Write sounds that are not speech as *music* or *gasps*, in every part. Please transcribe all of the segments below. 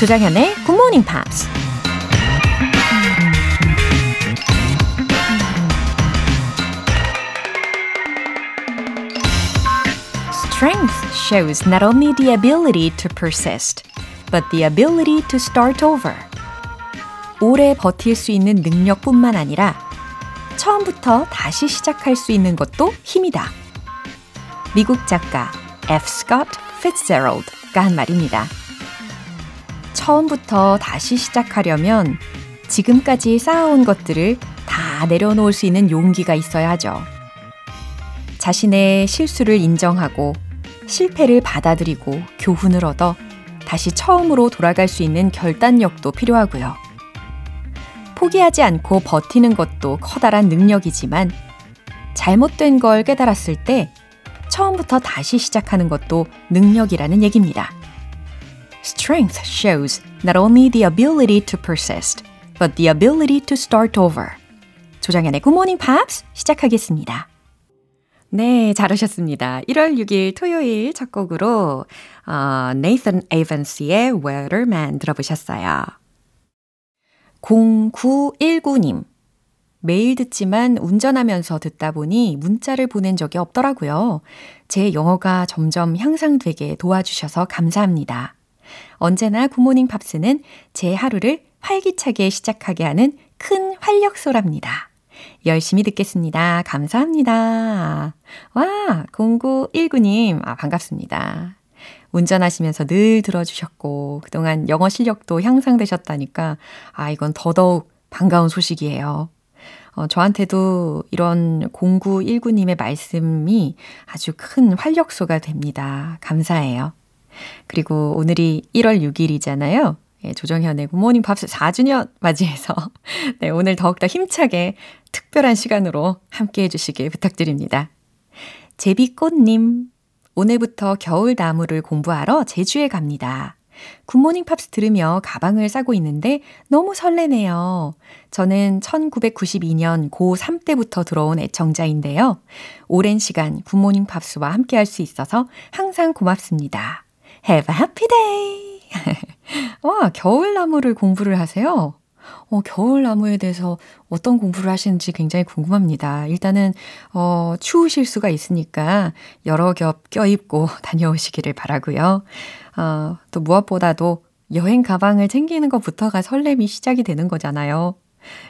조장현의 Good Morning Pops. Strength shows not only the ability to persist, but the ability to start over. 오래 버틸 수 있는 능력뿐만 아니라 처음부터 다시 시작할 수 있는 것도 힘이다. 미국 작가 F. Scott Fitzgerald가 한 말입니다. 처음부터 다시 시작하려면 지금까지 쌓아온 것들을 다 내려놓을 수 있는 용기가 있어야 하죠. 자신의 실수를 인정하고 실패를 받아들이고 교훈을 얻어 다시 처음으로 돌아갈 수 있는 결단력도 필요하고요. 포기하지 않고 버티는 것도 커다란 능력이지만 잘못된 걸 깨달았을 때 처음부터 다시 시작하는 것도 능력이라는 얘기입니다. Strength shows not only the ability to persist, but the ability to start over. 조장현의 Good Morning Pops 시작하겠습니다. 네, 잘 오셨습니다. 1월 6일 토요일 첫 곡으로 어, Nathan Avans의 Weatherman 들어보셨어요. 0919님. 매일 듣지만 운전하면서 듣다 보니 문자를 보낸 적이 없더라고요. 제 영어가 점점 향상되게 도와주셔서 감사합니다. 언제나 굿모닝 팝스는 제 하루를 활기차게 시작하게 하는 큰 활력소랍니다. 열심히 듣겠습니다. 감사합니다. 와, 0919님, 아, 반갑습니다. 운전하시면서 늘 들어주셨고, 그동안 영어 실력도 향상되셨다니까, 아, 이건 더더욱 반가운 소식이에요. 어, 저한테도 이런 0919님의 말씀이 아주 큰 활력소가 됩니다. 감사해요. 그리고 오늘이 1월 6일이잖아요. 예, 조정현의 굿모닝 팝스 4주년 맞이해서 *laughs* 네, 오늘 더욱더 힘차게 특별한 시간으로 함께 해주시길 부탁드립니다. 제비꽃님, 오늘부터 겨울 나무를 공부하러 제주에 갑니다. 굿모닝 팝스 들으며 가방을 싸고 있는데 너무 설레네요. 저는 1992년 고3 때부터 들어온 애청자인데요. 오랜 시간 굿모닝 팝스와 함께 할 수 있어서 항상 고맙습니다. Have a happy day! *laughs* 와, 겨울나무를 공부를 하세요? 어, 겨울나무에 대해서 어떤 공부를 하시는지 굉장히 궁금합니다. 일단은, 어, 추우실 수가 있으니까 여러 겹 껴입고 *laughs* 다녀오시기를 바라고요. 어, 또 무엇보다도 여행 가방을 챙기는 것부터가 설렘이 시작이 되는 거잖아요.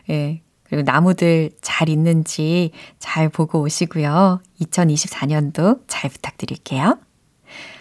예. 그리고 나무들 잘 있는지 잘 보고 오시고요. 2024년도 잘 부탁드릴게요.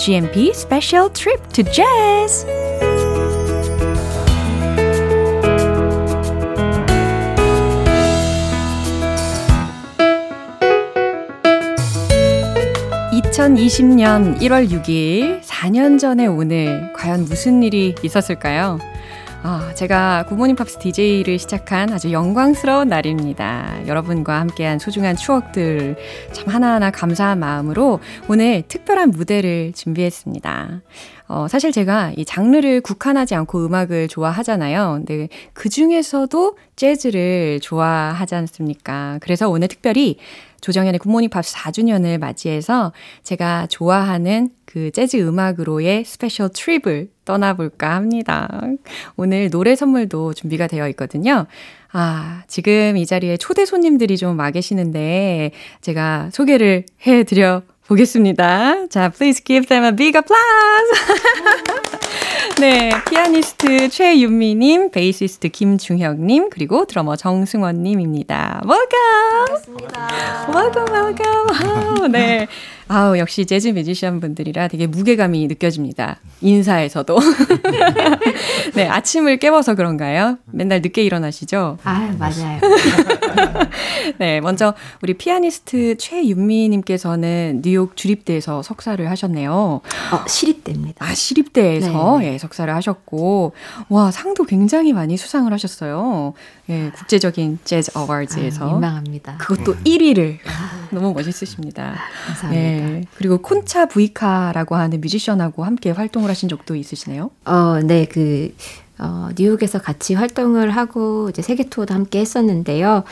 GMP Special Trip to Jazz. (2020년 1월 6일) (4년 전에 오늘) 과연 무슨 일이 있었을까요? 아, 제가 굿모닝 팝스 DJ를 시작한 아주 영광스러운 날입니다. 여러분과 함께한 소중한 추억들 참 하나하나 감사한 마음으로 오늘 특별한 무대를 준비했습니다. 어, 사실 제가 이 장르를 국한하지 않고 음악을 좋아하잖아요. 근데 그 중에서도 재즈를 좋아하지 않습니까? 그래서 오늘 특별히 조정현의 굿모닝 팝스 4주년을 맞이해서 제가 좋아하는 그 재즈 음악으로의 special trip을 떠나볼까 합니다. 오늘 노래 선물도 준비가 되어 있거든요. 아, 지금 이 자리에 초대 손님들이 좀 와 계시는데 제가 소개를 해 드려 보겠습니다. 자, please give them a big applause. *laughs* 네, 피아니스트 최윤미님, 베이시스트 김중혁님, 그리고 드러머 정승원님입니다. Welcome! 반갑습니다. Welcome, welcome. 네. 아우, 역시 재즈 뮤지션 분들이라 되게 무게감이 느껴집니다. 인사에서도. *laughs* 네, 아침을 깨워서 그런가요? 맨날 늦게 일어나시죠? 아, 맞아요. *laughs* 네, 먼저 우리 피아니스트 최윤미 님께서는 뉴욕 주립대에서 석사를 하셨네요. 어, 시립대입니다. 아, 시립대에서 네. 예, 석사를 하셨고, 와, 상도 굉장히 많이 수상을 하셨어요. 예, 국제적인 재즈 어워즈에서. 아, 민망합니다. 그것도 네. 1위를. *laughs* 너무 멋있으십니다. 감사합니다. 예, 그리고 콘차 부이카라고 하는 뮤지션하고 함께 활동을 하신 적도 있으시네요? 어, 네, 그, 어, 뉴욕에서 같이 활동을 하고 이제 세계 투어도 함께 했었는데요.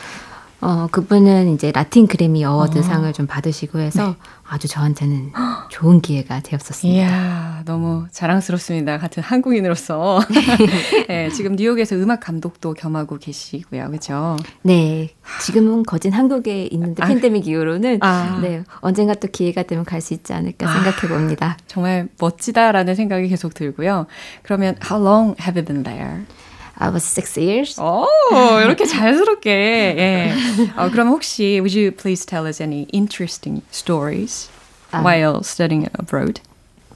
어, 그분은 이제 라틴 그래미 어워드 어. 상을 좀 받으시고 해서 네. 아주 저한테는 좋은 기회가 되었었습니다. 이야, 너무 자랑스럽습니다. 같은 한국인으로서. *laughs* 네, 지금 뉴욕에서 음악 감독도 겸하고 계시고요. 그죠? 네. 지금은 거진 한국에 있는데 아, 팬데믹 이후로는 아. 네, 언젠가 또 기회가 되면 갈 수 있지 않을까 아, 생각해 봅니다. 정말 멋지다라는 생각이 계속 들고요. 그러면 how long have you been there? I was six years. 오, 이렇게 자연스럽게. 예. 어, 그럼 혹시 would you please tell us any interesting stories um, while studying abroad?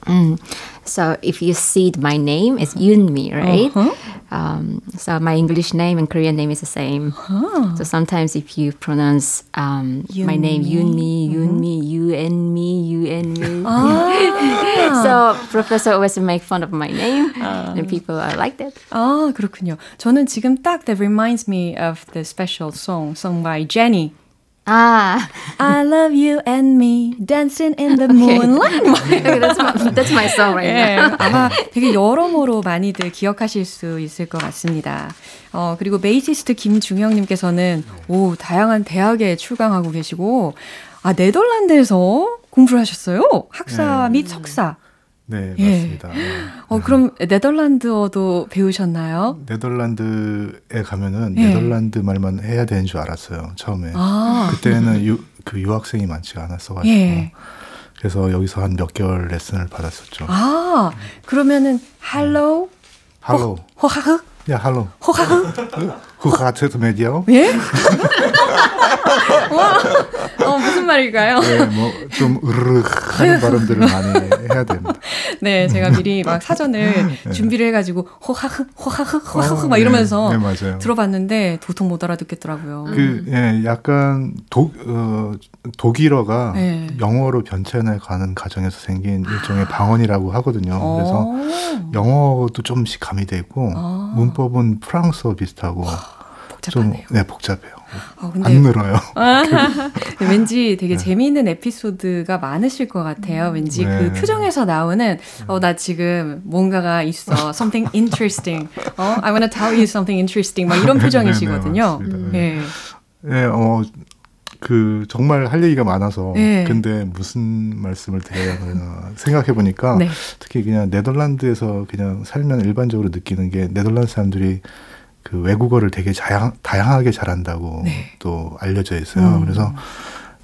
Mm. So if you see my name, it's Yunmi, right? Uh-huh. Um, so my English name and Korean name is the same. Uh-huh. So sometimes if you pronounce um, my name Yunmi, Yunmi, you and me, you and me. Ah. so professor always make fun of my name, uh. and people are like that. 아 그렇군요. 저는 지금 딱 that reminds me of the special song sung by Jenny. Ah, I love you and me dancing in the *laughs* moonlight. *laughs* okay, that's my that's my song right 네, now. 아마 되게 여러모로 많이들 기억하실 수 있을 것 같습니다. 어 그리고 베이시스트 김중형님께서는 오 다양한 대학에 출강하고 계시고 아 네덜란드에서 공부를 하셨어요. 학사 네. 및 석사. 네, 예. 맞습니다. 어, 그럼 네덜란드어도 배우셨나요? 네덜란드에 가면은 예. 네덜란드 말만 해야 되는 줄 알았어요, 처음에. 아. 그때는 유, 그 유학생이 많지가 않았어 가지고. 예. 그래서 여기서 한 몇 개월 레슨을 받았었죠. 아, 그러면은, hello? hello. 호하흐? 야, 할로. 호하흐? 후가트트 메디어? 예? *laughs* 와, 어, 무슨 말일까요? 네, 뭐, 좀, 으르륵 하는 발음들을 많이 해야 됩니다. *laughs* 네, 제가 미리 막 사전을 네. 준비를 해가지고, 호하흐, 호하흐, 호하흐, 어, 막 이러면서 네, 네, 들어봤는데, 도통 못 알아듣겠더라고요. 그, 예, 약간, 독, 어, 독일어가 네. 영어로 변천해 가는 과정에서 생긴 일종의 방언이라고 하거든요. 그래서 어. 영어도 좀씩 가미돼 있고, 아. 문법은 프랑스어 비슷하고, 복잡하네요. 좀, 네, 복잡해요. 어, 안 늘어요. *laughs* 왠지 되게 네. 재미있는 에피소드가 많으실 것 같아요. 왠지 그 네. 그 표정에서 나오는 어 나 지금 뭔가가 있어. *laughs* Something interesting. 어 I want to tell you something interesting. 막 이런 네, 표정이시거든요. 네, 네, 네. 네, 어. 그 정말 할 얘기가 많아서 네. 근데 무슨 말씀을 드려야 하나 생각해 보니까 네. 특히 그냥 네덜란드에서 그냥 살면 일반적으로 느끼는 게 네덜란드 사람들이 그 외국어를 되게 다양, 다양하게 잘한다고 네. 또 알려져 있어요. 음. 그래서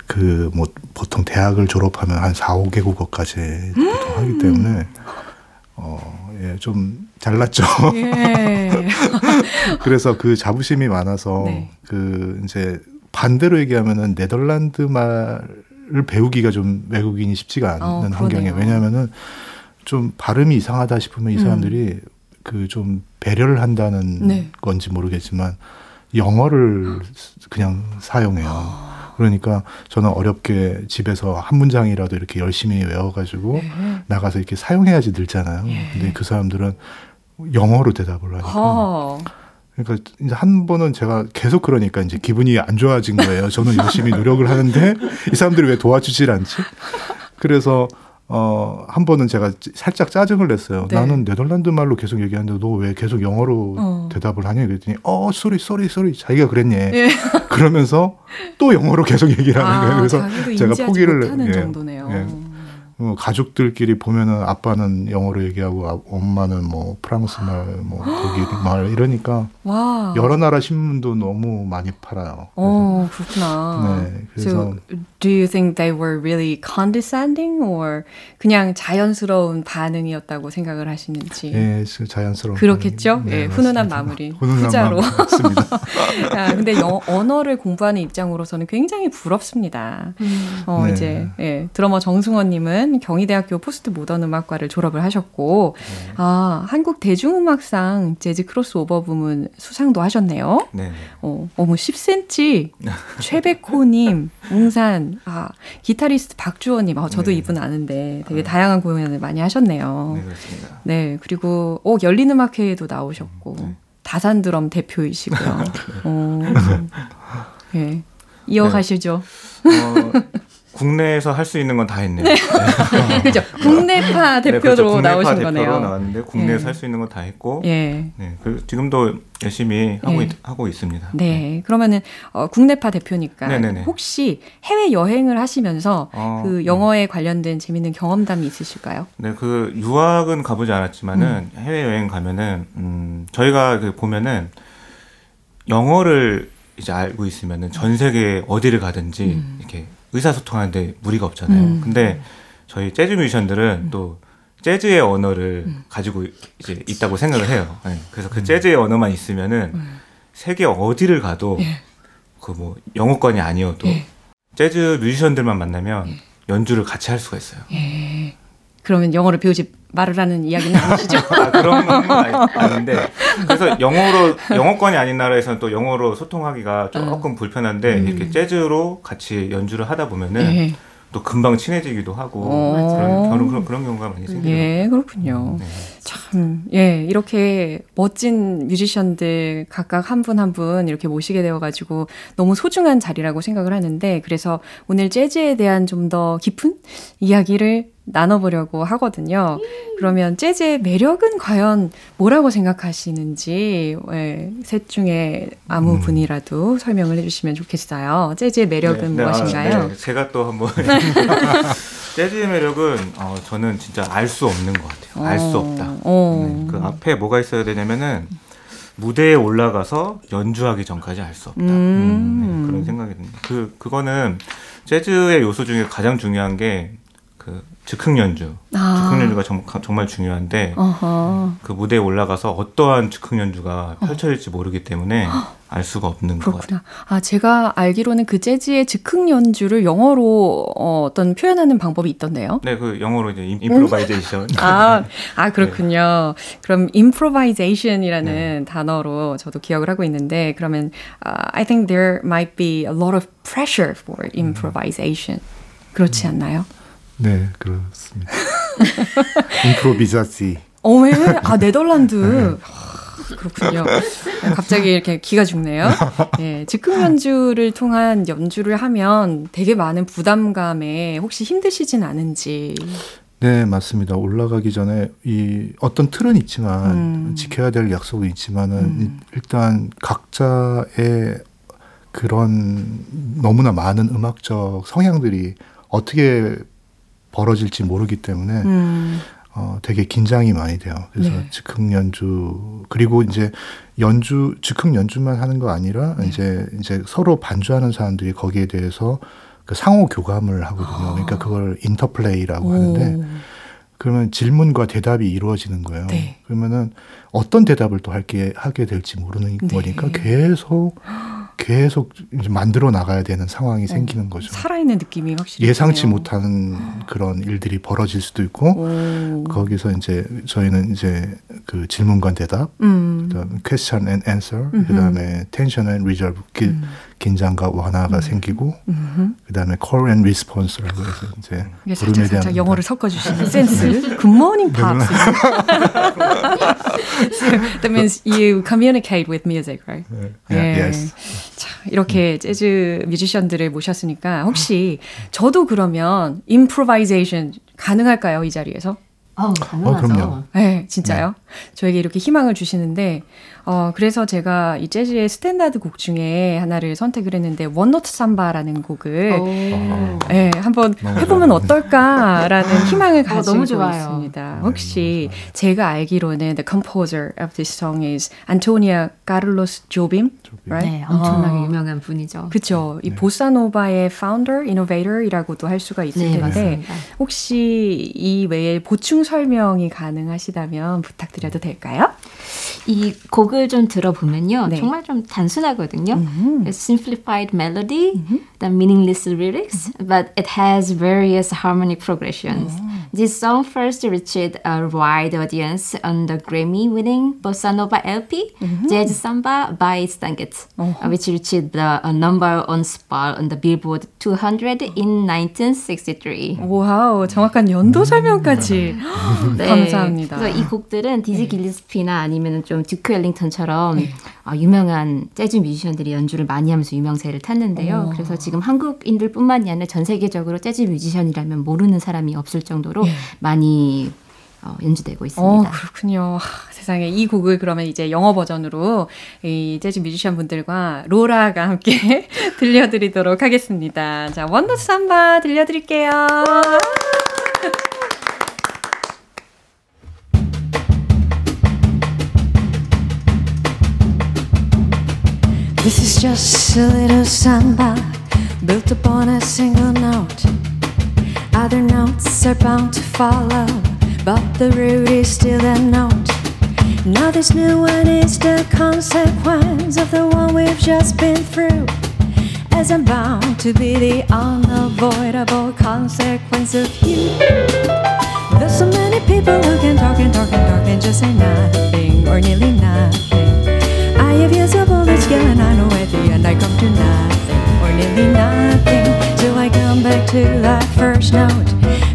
그 뭐 보통 대학을 졸업하면 한 4, 5개국어까지 보통 하기 음. 때문에 어, 예, 좀 잘났죠. 예. *laughs* 그래서 그 자부심이 많아서 네. 그 이제 반대로 얘기하면은 네덜란드 말을 배우기가 좀 외국인이 쉽지가 않은 어, 환경이에요. 왜냐하면은 좀 발음이 이상하다 싶으면 이 음. 사람들이 음. 그좀 배려를 한다는 네. 건지 모르겠지만 영어를 그냥 사용해요. 그러니까 저는 어렵게 집에서 한 문장이라도 이렇게 열심히 외워가지고 네. 나가서 이렇게 사용해야지 늘잖아요. 네. 근데 그 사람들은 영어로 대답을 하니까. 어. 그러니까 이제 한 번은 제가 계속 그러니까 이제 기분이 안 좋아진 거예요. 저는 열심히 노력을 하는데 이 사람들이 왜 도와주질 않지? 그래서 어, 한 번은 제가 살짝 짜증을 냈어요. 네. 나는 네덜란드 말로 계속 얘기하는데 너 왜 계속 영어로 어. 대답을 하냐 그랬더니 어, sorry sorry sorry 자기가 그랬니. 예. 그러면서 또 영어로 계속 얘기를 하는 아, 거예요. 그래서 제가 포기를 예, 정도네요. 예. 어, 가족들끼리 보면은 아빠는 영어로 얘기하고 아, 엄마는 뭐 프랑스 말, 뭐 독일 *gasps* 말 이러니까 와. 여러 나라 신문도 너무 많이 팔아요. 어, 그렇구나. 네, 그래서 so, do you think they were really condescending or 그냥 자연스러운 반응이었다고 생각을 하시는지? 네, 자연스러운. 그렇겠죠. 네, 네, 훈훈한 마무리. *laughs* 훈훈한 후자로. 맞습니다. 야, *laughs* 근데 영, 언어를 공부하는 입장으로서는 굉장히 부럽습니다. 음. 어, 네. 이제 예, 드러머 정승원 님은 씨는 경희대학교 포스트 모던 음악과를 졸업을 하셨고, 네. 아, 한국 대중음악상 재즈 크로스오버 부문 수상도 하셨네요. 네. 어, 어머, 10cm, *laughs* 최백호님, 웅산, 아, 기타리스트 박주원님, 아, 저도 네. 이분 아는데 되게 네. 다양한 공연을 많이 하셨네요. 네, 그렇습니다. 네, 그리고, 어, 열린음악회에도 나오셨고, 네. 다산 드럼 대표이시고요. *laughs* 어, 네. 이어가시죠. 어, 국내에서 할 수 있는 건 다 했네요. 네. *laughs* 그죠. 국내파 대표로 네, 그렇죠. 국내파 나오신 대표로 거네요. 나왔는데 국내에서 예. 할수 있는 건 다 했고, 예. 네, 그 지금도 열심히 하고 예. 있, 하고 있습니다. 네, 네. 그러면은 어, 국내파 대표니까. 혹시 해외 여행을 하시면서 어, 그 영어에 관련된 재밌는 경험담이 있으실까요? 네, 그 유학은 가보지 않았지만은 음. 해외 여행 가면은 음, 저희가 그 보면은 영어를 이제 알고 있으면은 전 세계 어디를 가든지 음. 이렇게 의사소통하는데 무리가 없잖아요. 음. 근데 저희 재즈 뮤지션들은 음. 또 재즈의 언어를 음. 가지고 이제 있다고 생각을 해요. 네. 그래서 그 음. 재즈의 언어만 있으면은 음. 세계 어디를 가도 예. 그뭐 영어권이 아니어도 예. 재즈 뮤지션들만 만나면 예. 연주를 같이 할 수가 있어요. 예. 그러면 영어를 배우지 말으라는 이야기는 아니시죠? *laughs* 아, 그런 건 아닌데 그래서 영어로 영어권이 아닌 나라에서는 또 영어로 소통하기가 조금 어. 불편한데 음. 이렇게 재즈로 같이 연주를 하다 보면은 예. 또 금방 친해지기도 하고 어. 그런, 그런, 그런 경우가 많이 생겨요. 예, 그렇군요. 네. 참, 예, 이렇게 멋진 뮤지션들 각각 한 분 한분 분 이렇게 모시게 되어가지고 너무 소중한 자리라고 생각을 하는데 그래서 오늘 재즈에 대한 좀 더 깊은 이야기를 나눠보려고 하거든요. 그러면 재즈의 매력은 과연 뭐라고 생각하시는지 예, 셋 중에 아무 음. 분이라도 설명을 해주시면 좋겠어요. 재즈의 매력은 네, 무엇인가요? 아, 네. 제가 또 한번 *laughs* 재즈의 매력은 어, 저는 진짜 알 수 없는 것 같아요. 알 수 없다. 어. 네, 그 앞에 뭐가 있어야 되냐면은 무대에 올라가서 연주하기 전까지 알 수 없다. 음. 음, 네, 그런 생각이 듭니다. 그 그거는 재즈의 요소 중에 가장 중요한 게 그 즉흥 연주, 아. 즉흥 연주가 정, 말 중요한데 어허. 그 무대에 올라가서 어떠한 즉흥 연주가 어. 펼쳐질지 모르기 때문에 알 수가 없는 것 같아요. 아 제가 알기로는 그 재즈의 즉흥 연주를 영어로 어, 떤 표현하는 방법이 있던데요. 네, 그 영어로 이제 임프로바이제이션. 아, 아 그렇군요. 네. 그럼 improvisation이라는 네. 단어로 저도 기억을 하고 있는데 그러면 uh, I think there might be a lot of pressure for improvisation. 음. 그렇지 않나요? 네, 그렇습니다. *laughs* 임프로비자지. 어, 왜? 아, 네덜란드. 네. 그렇군요. 갑자기 이렇게 기가 죽네요. 예, 즉흥 연주를 통한 연주를 하면 되게 많은 부담감에 혹시 힘드시진 않은지. 네, 맞습니다. 올라가기 전에 이 어떤 틀은 있지만 음. 지켜야 될 약속은 있지만은 음. 일단 각자의 그런 너무나 많은 음악적 성향들이 어떻게 벌어질지 모르기 때문에 음. 어, 되게 긴장이 많이 돼요. 그래서 네. 즉흥 연주 그리고 이제 연주 즉흥 연주만 하는 거 아니라 네. 이제 이제 서로 반주하는 사람들이 거기에 대해서 그 상호 교감을 하거든요. 그러니까 아. 그걸 인터플레이라고 오. 하는데 그러면 질문과 대답이 이루어지는 거예요. 네. 그러면은 어떤 대답을 또 할게 하게 될지 모르는 네. 거니까 계속 계속 이제 만들어 나가야 되는 상황이 어, 생기는 거죠. 살아있는 느낌이 확실히 예상치 있네요. 못하는 그런 일들이 벌어질 수도 있고 오. 거기서 이제 저희는 이제 그 질문과 대답, 음. 그다음 question and answer, 음흠. 그다음에 tension and resolve, 기, 음. 긴장과 완화가 음. 생기고. 그다음에 call and response라고 해서 이제 부름에 대한 영어를 섞어 주시는 센스. Good morning, pops. so that means you communicate with music, right? Yeah, yes. 자, 이렇게 음. 재즈 뮤지션들을 모셨으니까 혹시 저도 그러면 improvisation 가능할까요, 이 자리에서? 어, 당연하죠. 어, 그럼요. 네, 진짜요. 네. 저에게 이렇게 희망을 주시는데 어, 그래서 제가 이 재즈의 스탠다드 곡 중에 하나를 선택을 했는데 One Note Samba라는 곡을 네, 한번 해보면 어떨까라는 희망을 어, 가지고 어, 있습니다. 혹시 제가 알기로는 the composer of this song is Antonio Carlos Jobim, right? 네, 엄청나게 어. 유명한 분이죠. 그렇죠. 이 네. 보사노바의 founder, innovator이라고도 할 수가 있을 네, 텐데 맞습니다. 혹시 이 외에 보충 설명이 가능하시다면 부탁드려도 될까요? 이 곡을 좀 들어보면요. 네. 정말 좀 단순하거든요. Mm-hmm. A simplified melody, mm-hmm. the meaningless lyrics, mm-hmm. but it has various harmonic progressions. Oh. This song first reached a wide audience on the Grammy-winning bossa nova LP, mm-hmm. Jazz Samba by Stan Getz, uh-huh. which reached the uh, number one spot on the Billboard 200 in 1963. wow, 정확한 연도 설명까지 네. 감사합니다. 그래서 이 곡들은 디지 길리스피나 아니면 좀 듀크 엘링턴처럼 네. 어, 유명한 재즈 뮤지션들이 연주를 많이 하면서 유명세를 탔는데요. 오. 그래서 지금 한국인들뿐만이 아니라 전 세계적으로 재즈 뮤지션이라면 모르는 사람이 없을 정도로 네. 많이 어, 연주되고 있습니다. 어, 그렇군요. 하, 세상에 이 곡을 그러면 이제 영어 버전으로 이 재즈 뮤지션 분들과 로라가 함께 *laughs* 들려드리도록 하겠습니다. 자, One Note Samba 들려드릴게요. This is just a little samba built upon a single note. Other notes are bound to follow, but the root is still a note. Now, this new one is the consequence of the one we've just been through. As I'm bound to be the unavoidable consequence of you. There's so many people who can talk and talk and talk and just say nothing or nearly nothing. I have years of and I know at the end I come to nothing or nearly nothing. So I come back to that first note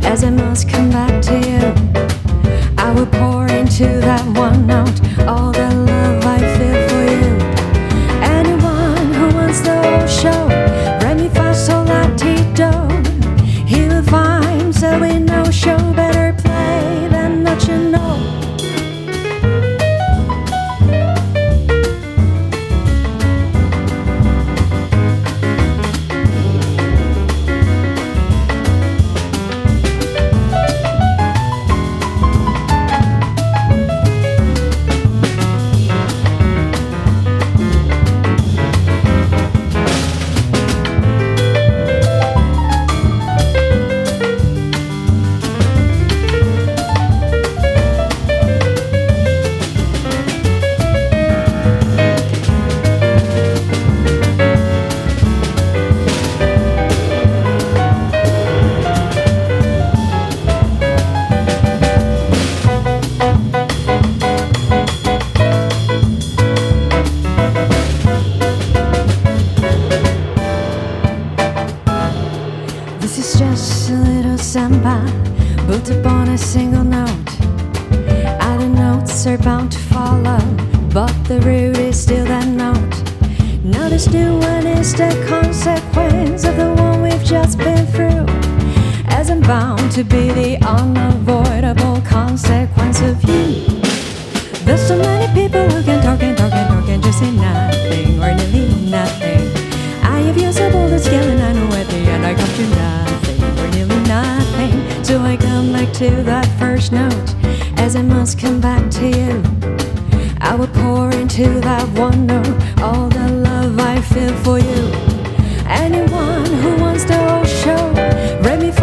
as I must come back to you. I will pour into that one note all the isn't bound to be the unavoidable consequence of you. There's so many people who can talk and talk and talk and just say nothing or nearly nothing. I have used up all the skill and I know at the end I come to nothing or nearly nothing. So I come back to that first note as I must come back to you. I will pour into that one note all the love I feel for you. Anyone who wants the whole show, read me.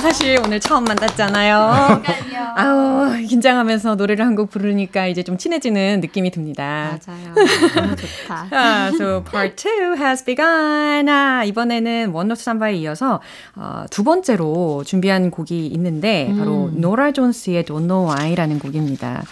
사실 오늘 처음 만났잖아요. 아우, 긴장하면서 노래를 한 곡 부르니까 이제 좀 친해지는 느낌이 듭니다. 맞아요. 좋다. *laughs* 아, so part 2 has begun. 아, 이번에는 원노트 삼바에 이어서 어, 두 번째로 준비한 곡이 있는데 음. 바로 노라 존스의 Don't Know Why라는 곡입니다.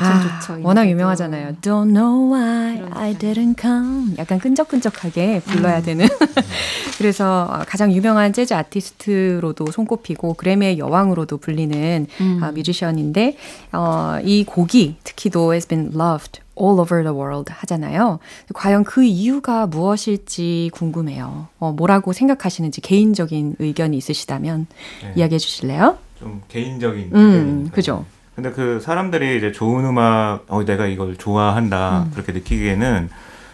와, 아, 좋죠. 워낙 유명하잖아요. Don't Know Why 그러니까. I 그렇죠. Didn't Come. 약간 끈적끈적하게 불러야 음. 되는. *laughs* 그래서 어, 가장 유명한 재즈 아티스트로도 손꼽히고 그래미의 여왕으로도 불리는 음. 아, 뮤지션인데 어, 이 곡이 특히도 has been loved all over the world 하잖아요. 과연 그 이유가 무엇일지 궁금해요. 어, 뭐라고 생각하시는지 개인적인 의견이 있으시다면 네. 이야기해 주실래요? 좀 개인적인 음, 그죠. 근데 그 사람들이 이제 좋은 음악, 어, 내가 이걸 좋아한다 음. 그렇게 느끼기에는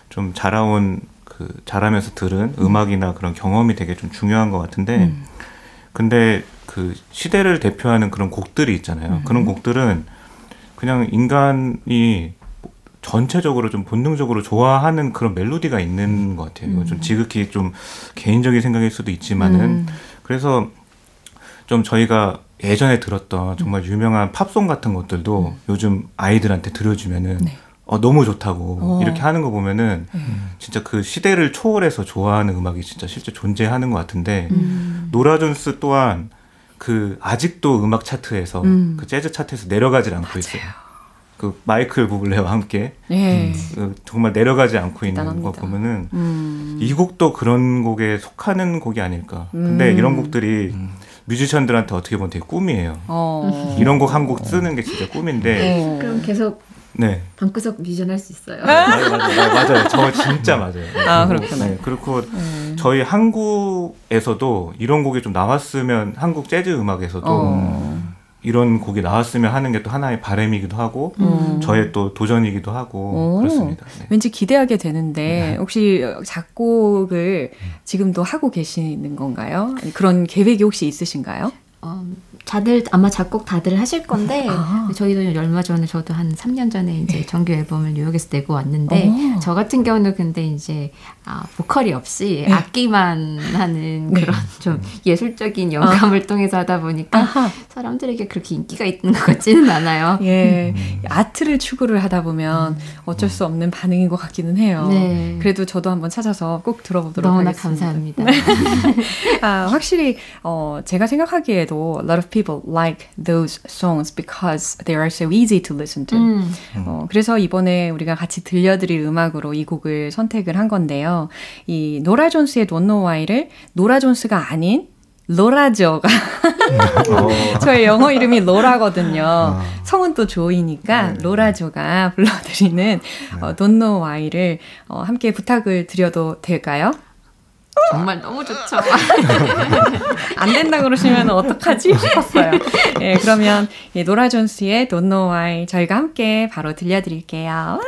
좀 자라온 그 자라면서 들은 음. 악이나 그런 경험이 되게 좀 중요한 것 같은데, 음. 근데 그 시대를 대표하는 그런 곡들이 있잖아요. 음. 그런 곡들은 그냥 인간이 전체적으로 좀 본능적으로 좋아하는 그런 멜로디가 있는 것 같아요. 이건 좀 음. 지극히 좀 개인적인 생각일 수도 있지만은 음. 그래서 좀 저희가 예전에 들었던 정말 유명한 팝송 같은 것들도 음. 요즘 아이들한테 들려주면은 네. 어, 너무 좋다고 어. 이렇게 하는 거 보면은 음. 진짜 그 시대를 초월해서 좋아하는 음악이 진짜 실제 존재하는 것 같은데 음. 노라 존스 또한 그 아직도 음악 차트에서 음. 그 재즈 차트에서 내려가질 않고 맞아요. 있어요. 그 마이클 부블레와 함께 예. 그 정말 내려가지 않고 있는 대단합니다. 거 보면은 음. 이 곡도 그런 곡에 속하는 곡이 아닐까. 근데 음. 이런 곡들이 음. 뮤지션들한테 어떻게 보면 되게 꿈이에요. 어. 이런 곡 한곡 쓰는 게 진짜 꿈인데. 어. 그럼 계속 네. 방구석 뮤지션 할 수 있어요. 맞아요, 맞아요, 맞아요. 저 진짜 맞아요. 아 그렇구나. 네, 그렇고 음. 저희 한국에서도 이런 곡이 좀 나왔으면 한국 재즈 음악에서도 어. 이런 곡이 나왔으면 하는 게 또 하나의 바램이기도 하고 음. 저의 또 도전이기도 하고 오. 그렇습니다. 네. 왠지 기대하게 되는데 네. 혹시 작곡을 지금도 하고 계시는 건가요? 그런 계획이 혹시 있으신가요? 어, 다들 아마 작곡 다들 하실 건데 아. 저희도 얼마 전에 저도 한 3년 전에 이제 네. 정규 앨범을 뉴욕에서 내고 왔는데 오. 어. 저 같은 경우는 근데 이제 아, 보컬이 없이 네. 악기만 하는 네. 그런 좀 예술적인 영감을 아. 통해서 하다 보니까 아하. 사람들에게 그렇게 인기가 있는 것 같지는 않아요. 예, 음. 아트를 추구를 하다 보면 음. 어쩔 수 없는 반응인 것 같기는 해요. 네. 그래도 저도 한번 찾아서 꼭 들어보도록 너무나 하겠습니다. 감사합니다. *laughs* 아, 확실히 어, 제가 생각하기에도 a lot of people like those songs because they are so easy to listen to. 음. 어, 그래서 이번에 우리가 같이 들려드릴 음악으로 이 곡을 선택을 한 건데요. 이 노라 존스의 Don't Know Why를 노라 존스가 아닌 로라조가 어. *laughs* 저의 영어 이름이 로라거든요. 아. 성은 또 조이니까 네. 로라조가 불러드리는 네. 어, Don't Know Why를 어, 함께 부탁을 드려도 될까요? 정말 너무 좋죠. *laughs* 안 된다 그러시면 어떡하지 싶었어요. 예, 그러면 예, 노라 존스의 Don't Know Why 저희가 함께 바로 들려드릴게요.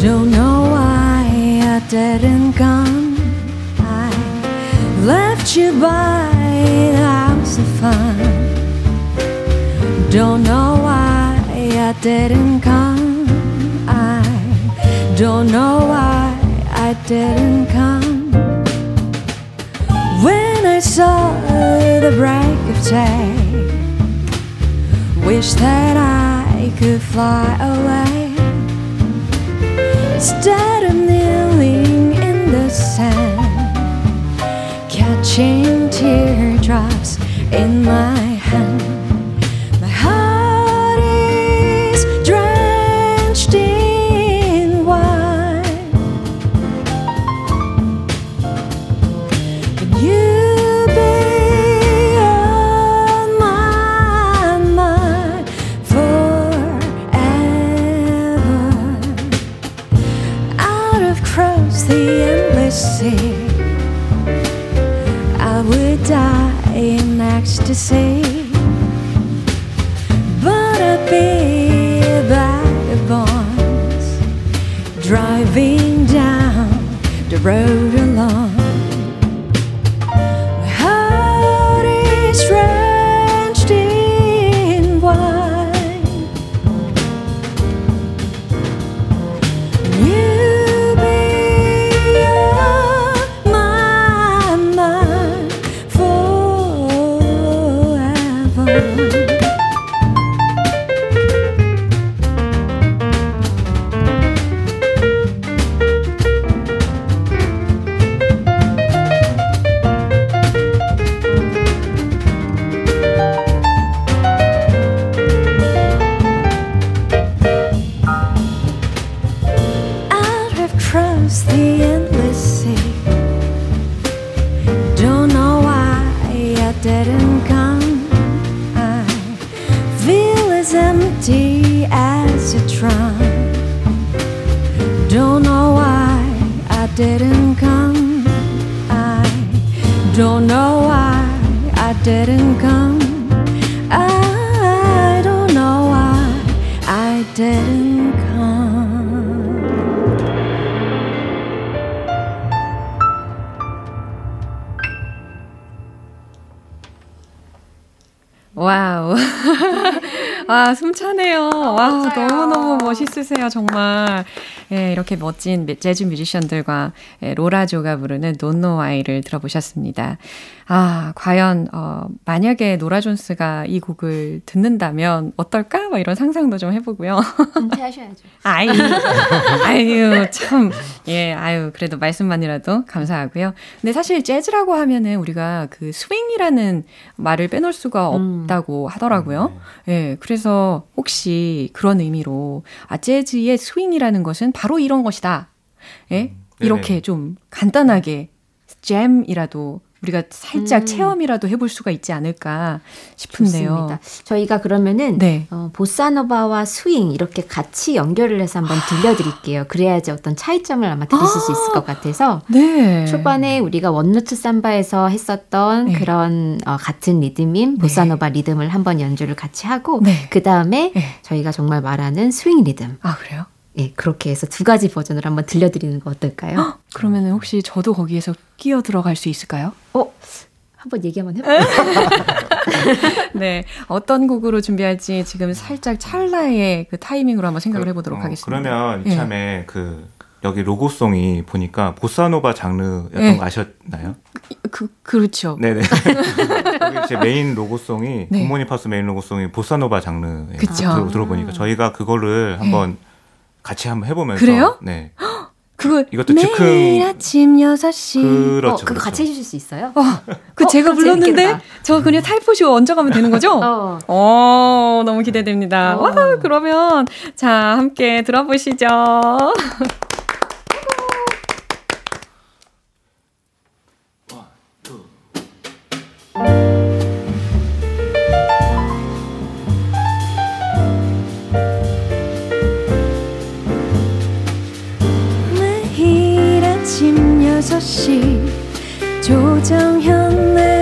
Don't know why I didn't come. I left you by the house of fun. Don't know why I didn't come. I don't know why I didn't come. When I saw the break of day, wish that I could fly away. Instead of kneeling in the sand, catching teardrops in my die in ecstasy. 와, 숨차네요. 와, 너무너무 멋있으세요, 정말. 예, 이렇게 멋진 재즈 뮤지션들과 예, 로라조가 부르는 논노아이를 들어보셨습니다. 아, 과연, 어, 만약에 노라 존스가 이 곡을 듣는다면 어떨까? 막 이런 상상도 좀 해보고요. 은퇴하셔야죠. *laughs* 아유, 아유, 참. 예, 아유, 그래도 말씀만이라도 감사하고요. 근데 사실 재즈라고 하면은 우리가 그 스윙이라는 말을 빼놓을 수가 없다고 하더라고요. 예, 그래서 혹시 그런 의미로, 아, 재즈의 스윙이라는 것은 바로 이런 것이다. 예, 이렇게 네네. 좀 간단하게 jam이라도 우리가 살짝 체험이라도 해볼 수가 있지 않을까 싶은데요. 좋습니다. 저희가 그러면은 네. 어, 보사노바와 스윙 이렇게 같이 연결을 해서 한번 들려드릴게요. 그래야지 어떤 차이점을 아마 들으실 수 있을 것 같아서 네. 초반에 우리가 One Note Samba에서 했었던 네. 그런 어, 같은 리듬인 보사노바 리듬을 한번 연주를 같이 하고 네. 그 다음에 네. 저희가 정말 말하는 스윙 리듬 아, 그래요? 예 그렇게 해서 두 가지 버전을 한번 들려드리는 거 어떨까요? 그러면은 혹시 저도 거기에서 끼어 들어갈 수 있을까요? 어 한번 얘기 한번 해볼까요? *laughs* 네. 어떤 곡으로 준비할지 지금 살짝 찰나의 그 타이밍으로 한번 생각을 해보도록 어, 하겠습니다. 그러면 예. 이참에 그 여기 로고송이 보니까 보사노바 장르였던 네. 거 아셨나요? 그, 그렇죠. 네네. *laughs* 여기 제 메인 로고송이 네. 굿모닝 팝스 메인 로고송이 보사노바. 들, 들어보니까 저희가 그거를 한번 같이 한번 해보면서 그래요? 네. *gasps* 그거 이것도 매일 즉흥- 아침 6시. 그렇죠. 어, 그거 그렇죠. 같이 해주실 수 있어요? 어, 그 어, 제가 불렀는데 재밌겠다. 저 그냥 타이포시 얹어가면 되는 거죠? 어. 어, 너무 기대됩니다. 어. 와, 그러면 자, 함께 들어보시죠. *laughs* 6시 조정현의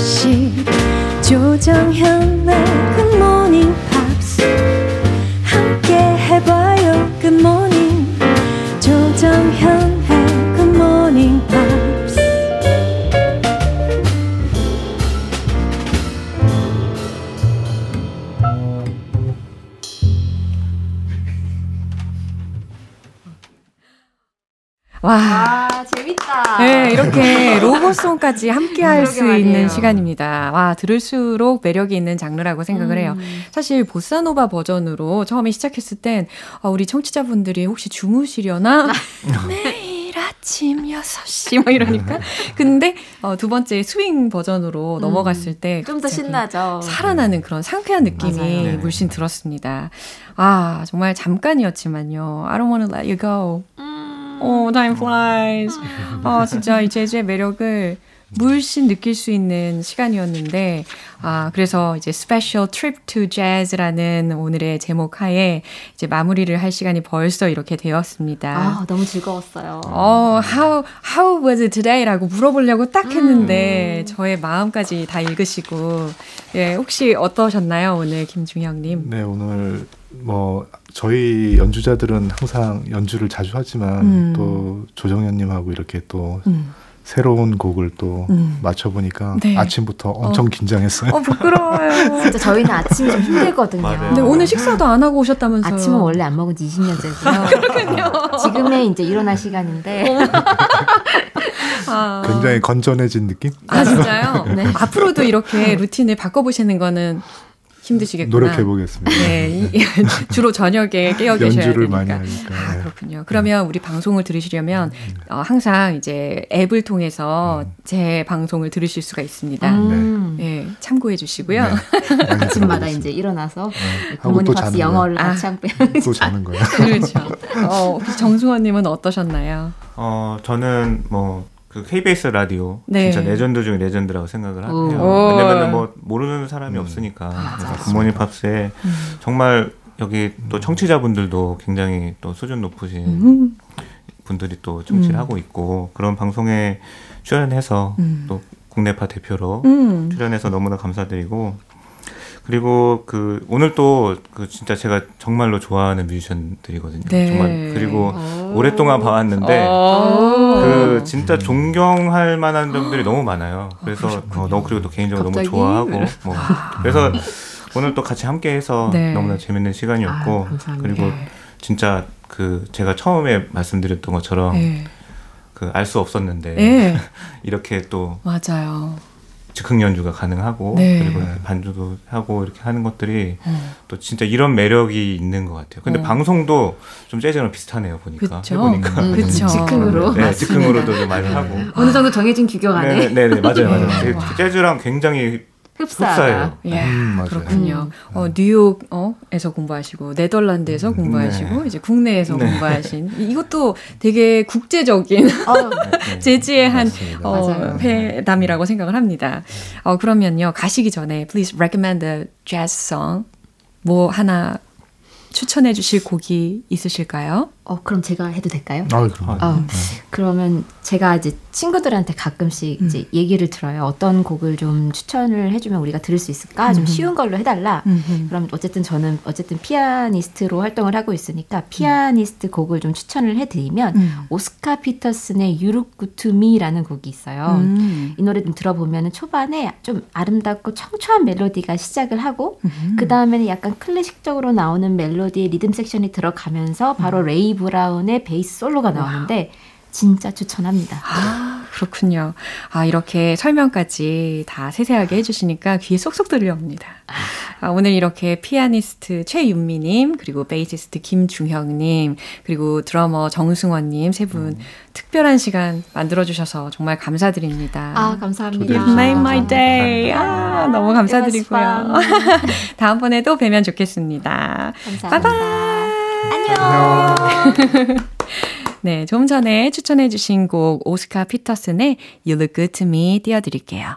6시 조정 로고송까지 함께 할 수. 있는 시간입니다. 와, 들을수록 매력이 있는 장르라고 생각을 해요. 음. 사실 보사노바 버전으로 처음에 시작했을 땐 아, 우리 청취자분들이 혹시 주무시려나? *laughs* 매일 아침 아침 6시 막 이러니까 근데 어, 두 번째 스윙 버전으로 음, 넘어갔을 때 좀 더 신나죠. 살아나는 그런 상쾌한 느낌이 맞아요. 물씬 들었습니다. 아 정말 잠깐이었지만요. I don't want to let you go. 음. Oh, time flies. 아 진짜 이 제주의 매력을 물씬 느낄 수 있는 시간이었는데, 아, 그래서 이제 Special Trip to Jazz라는 오늘의 제목 하에 이제 마무리를 할 시간이 벌써 이렇게 되었습니다. 아, 너무 즐거웠어요. 어, how, how was it today? 라고 물어보려고 딱 했는데, 음. 저의 마음까지 다 읽으시고, 예, 혹시 어떠셨나요, 오늘 김중형님? 네, 오늘 뭐, 저희 연주자들은 항상 연주를 자주 하지만, 음. 또 조정현님하고 이렇게 또, 음. 새로운 곡을 또 음. 맞춰보니까 네. 아침부터 엄청 어. 긴장했어요. 어, 부끄러워요. *laughs* 진짜 저희는 아침이 좀 힘들거든요. 근데 오늘 식사도 안 하고 오셨다면서요? 아침은 원래 안 먹은 지 20년째고요. 그렇군요. 지금의 이제 일어날 시간인데. *laughs* 아. 굉장히 건전해진 느낌? 아, 진짜요? 네. 앞으로도 이렇게 루틴을 바꿔보시는 거는 힘드시겠구나. 노력해 보겠습니다. 네, *laughs* 주로 저녁에 깨어 계셔야 연주를 되니까. 많이 하니까. 아, 그렇군요. 그러면 우리 방송을 들으시려면 음. 어, 항상 이제 앱을 통해서 음. 제 방송을 들으실 수가 있습니다. 음. 네, 참고해 주시고요. 네, *laughs* 아침마다 이제 일어나서 네. 굿모닝 팝스 영어를 아. 같이 하고 또 자는 거예요. 그렇죠. 어, 정승원님은 어떠셨나요? 어, 저는 뭐 그 KBS 라디오 네. 진짜 레전드 중에 레전드라고 생각을 하고요. 왜냐면 뭐 모르는 사람이 음. 없으니까 아, 굿모닝 팝스에 음. 정말 여기 또 청취자분들도 굉장히 또 수준 높으신 음. 분들이 또 청취를 음. 하고 있고 그런 방송에 출연해서 음. 또 국내파 대표로 음. 출연해서 너무나 감사드리고 그리고 그 오늘 또 그 진짜 제가 정말로 좋아하는 뮤지션들이거든요. 네. 정말 그리고 오. 오랫동안 봐왔는데 그 진짜 존경할 만한 점들이 너무 많아요. 그래서 어, 너무 그리고 또 개인적으로 갑자기? 너무 좋아하고 뭐 *laughs* 아. 그래서 오늘 또 같이 함께해서 네. 너무나 재밌는 시간이었고 아, 그리고 진짜 그 제가 처음에 말씀드렸던 것처럼 네. 그알 수 없었는데 네. *laughs* 이렇게 또 맞아요. 즉흥 연주가 가능하고 네. 그리고 반주도 하고 이렇게 하는 것들이 어. 또 진짜 이런 매력이 있는 것 같아요. 근데 어. 방송도 좀 재즈랑 비슷하네요 보니까 그쵸? 해보니까 음, 그쵸. 즉흥으로 네, 즉흥으로도 좀 많이 하고 어느 정도 정해진 규격 안에 네네, 네네 맞아요 맞아요 네. 재즈랑 굉장히 흡사예요. 예, 음, 그렇군요. 음. 어, 뉴욕에서 공부하시고 네덜란드에서 음, 공부하시고 네. 이제 국내에서 네. 공부하신 이것도 되게 국제적인 *laughs* *laughs* 어, 재즈의 한 어, 회담이라고 생각을 합니다. 어, 그러면요 가시기 전에 please recommend a jazz song 뭐 하나 추천해 주실 곡이 있으실까요? 어, 그럼 제가 해도 될까요? 아, 그럼. 어, 네. 그러면 제가 이제 친구들한테 가끔씩 음. 이제 얘기를 들어요. 어떤 곡을 좀 추천을 해주면 우리가 들을 수 있을까? 음. 좀 쉬운 걸로 해달라. 음. 그럼 어쨌든 저는 어쨌든 피아니스트로 활동을 하고 있으니까 피아니스트 곡을 좀 추천을 해드리면 음. 오스카 피터슨의 You Look Good to Me라는 곡이 있어요. 음. 이 노래 좀 들어보면 초반에 좀 아름답고 청초한 멜로디가 시작을 하고 음. 그 다음에는 약간 클래식적으로 나오는 멜로디의 리듬 섹션이 들어가면서 바로 레이 브라운의 베이스 솔로가 나오는데 진짜 추천합니다. 아, 그렇군요. 아, 이렇게 설명까지 다 세세하게 해주시니까 귀에 쏙쏙 들려옵니다. 아, 오늘 이렇게 피아니스트 최윤미님, 그리고 베이시스트 김중형님, 그리고 드러머 정승원님 세분 음. 특별한 시간 만들어주셔서 정말 감사드립니다. 아, 감사합니다. You've made my day. 아, 너무 감사드리고요. *laughs* 다음번에 또 뵈면 좋겠습니다. 감사합니다. 바이바이. 안녕. 네, 좀 전에 추천해주신 곡 오스카 피터슨의 You Look Good to Me 띄워드릴게요.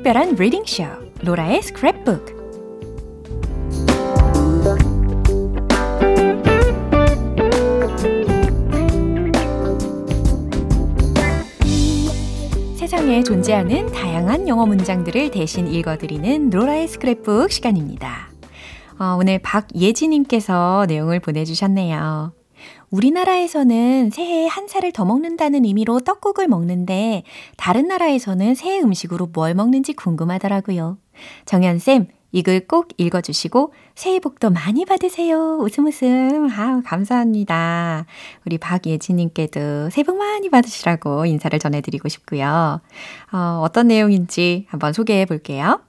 특별한 reading 쇼 로라의 스크랩북 세상에 존재하는 다양한 영어 문장들을 대신 읽어드리는 로라의 스크랩북 시간입니다. 어, 오늘 박예지님께서 내용을 보내주셨네요. 우리나라에서는 새해에 한 살을 더 먹는다는 의미로 떡국을 먹는데 다른 나라에서는 새해 음식으로 뭘 먹는지 궁금하더라고요. 정연쌤, 이 글 꼭 읽어주시고 새해 복도 많이 받으세요. 웃음 웃음. 아 감사합니다. 우리 박예진님께도 새해 복 많이 받으시라고 인사를 전해드리고 싶고요. 어, 어떤 내용인지 한번 소개해 볼게요.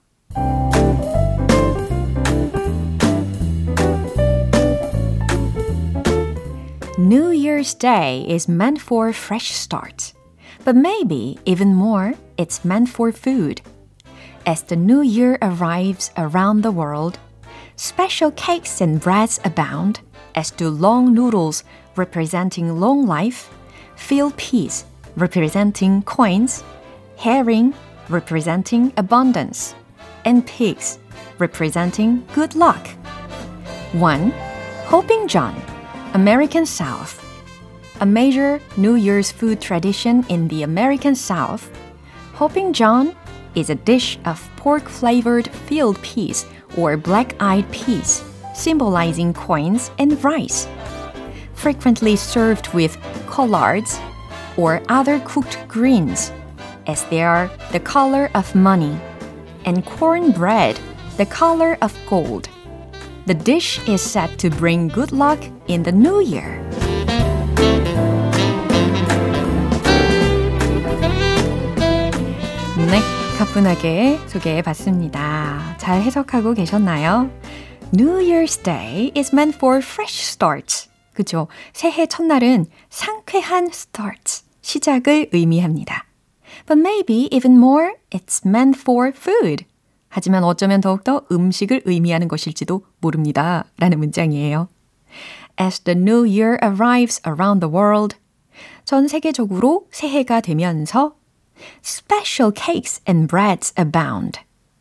New Year's Day is meant for a fresh starts, but maybe even more, it's meant for food. As the new year arrives around the world, special cakes and breads abound, as do long noodles representing long life, field peas representing coins, herring representing abundance, and pigs representing good luck. 1. Hoping John American South. A major New Year's food tradition in the American South, Hoping John is a dish of pork flavored field peas or black eyed peas, symbolizing coins and rice. Frequently served with collards or other cooked greens, as they are the color of money, and cornbread, the color of gold. The dish is said to bring good luck in the new year. 네, 가뿐하게 소개해 봤습니다. 잘 해석하고 계셨나요? New Year's Day is meant for fresh starts. 그죠? 새해 첫날은 상쾌한 starts, 시작을 의미합니다. But maybe even more, it's meant for food. 하지만 어쩌면 더욱더 음식을 의미하는 것일지도 모릅니다. 라는 문장이에요. As the new year arrives around the world, 전 세계적으로 새해가 되면서 special cakes and breads abound.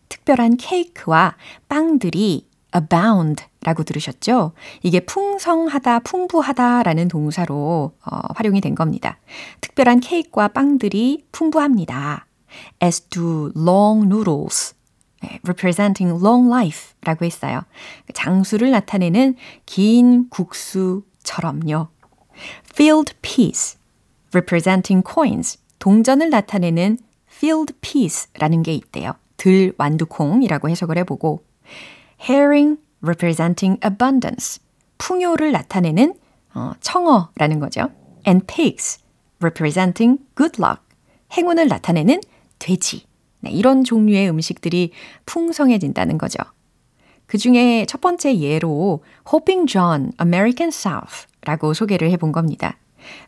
특별한 케이크와 빵들이 abound 라고 들으셨죠? 이게 풍성하다, 풍부하다 라는 동사로 어, 활용이 된 겁니다. 특별한 케이크와 빵들이 풍부합니다. As do long noodles. Representing long life 라고 했어요. 장수를 나타내는 긴 국수처럼요. field piece, representing coins, 동전을 나타내는 field piece라는 게 있대요. 들 완두콩이라고 해석을 해보고 herring, representing abundance, 풍요를 나타내는 어, 청어라는 거죠. and pigs, representing good luck, 행운을 나타내는 돼지. 네, 이런 종류의 음식들이 풍성해진다는 거죠. 그 중에 첫 번째 예로 Hoping John American South 라고 소개를 해본 겁니다.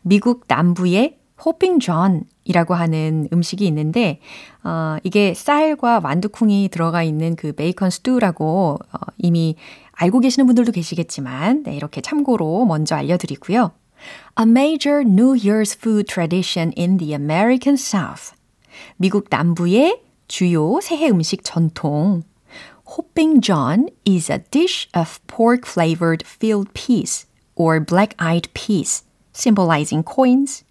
미국 남부의 Hoping John 이라고 하는 음식이 있는데, 어, 이게 쌀과 완두콩이 들어가 있는 그 베이컨 스튜라고 어, 이미 알고 계시는 분들도 계시겠지만, 네, 이렇게 참고로 먼저 알려드리고요. A major New Year's food tradition in the American South. 미국 남부의 주요 새해 음식 전통. Hopping John is a dish of pork flavored field peas or black eyed peas, symbolizing coins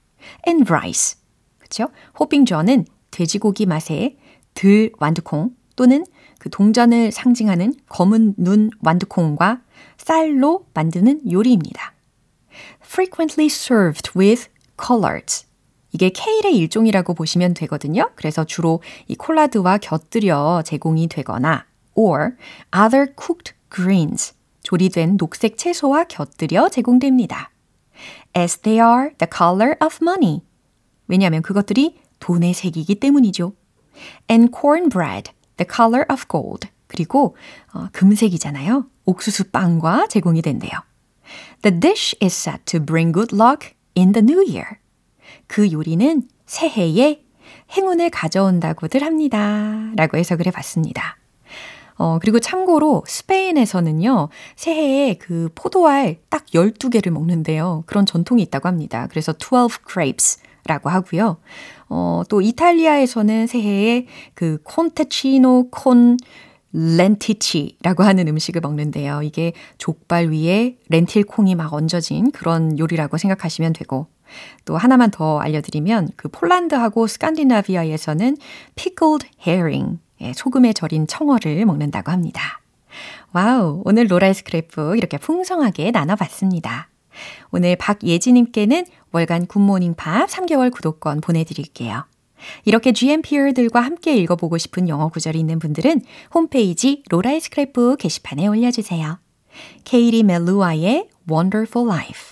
and rice. 그렇죠? 호핑 존은 돼지고기 맛의 들 완두콩 또는 그 동전을 상징하는 검은 눈 완두콩과 쌀로 만드는 요리입니다. frequently served with collards. 이게 케일의 일종이라고 보시면 되거든요. 그래서 주로 이 콜라드와 곁들여 제공이 되거나 or other cooked greens 조리된 녹색 채소와 곁들여 제공됩니다. As they are the color of money. 왜냐하면 그것들이 돈의 색이기 때문이죠. And cornbread, the color of gold. 그리고 어, 금색이잖아요. 옥수수 빵과 제공이 된대요. The dish is set to bring good luck in the new year. 그 요리는 새해에 행운을 가져온다고들 합니다. 라고 해석을 해봤습니다. 어, 그리고 참고로 스페인에서는요, 새해에 그 포도알 딱 12개를 먹는데요. 그런 전통이 있다고 합니다. 그래서 12 grapes 라고 하고요. 어, 또 이탈리아에서는 새해에 그 cotechino con lenticchie라고 하는 음식을 먹는데요. 이게 족발 위에 렌틸 콩이 막 얹어진 그런 요리라고 생각하시면 되고 또 하나만 더 알려드리면 그 폴란드하고 스칸디나비아에서는 pickled herring 예, 소금에 절인 청어를 먹는다고 합니다. wow, 오늘 로라의 스크랩북 이렇게 풍성하게 나눠봤습니다. 오늘 박예지님께는 월간 굿모닝 팝 3개월 구독권 보내드릴게요. 이렇게 GMPR들과 함께 읽어보고 싶은 영어 구절이 있는 분들은 홈페이지 로라의 스크랩북 게시판에 올려주세요. 케이리 멜루아의 Wonderful Life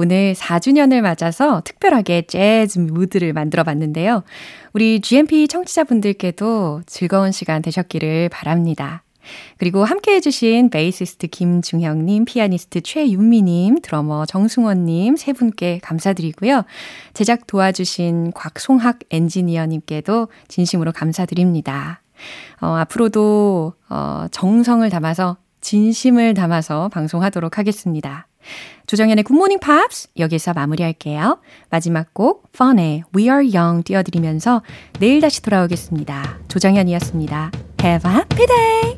오늘 4주년을 맞아서 특별하게 재즈 무드를 만들어 봤는데요. 우리 GMP 청취자분들께도 즐거운 시간 되셨기를 바랍니다. 그리고 함께 해주신 베이시스트 김중형님, 피아니스트 최윤미님, 드러머 정승원님 세 분께 감사드리고요. 제작 도와주신 곽송학 엔지니어님께도 진심으로 감사드립니다. 어, 앞으로도 어, 정성을 담아서 진심을 담아서 방송하도록 하겠습니다. 조정현의 굿모닝 팝스 여기서 마무리할게요. 마지막 곡 펀의 We Are Young 띄워드리면서 내일 다시 돌아오겠습니다. 조정현이었습니다. Have a happy day!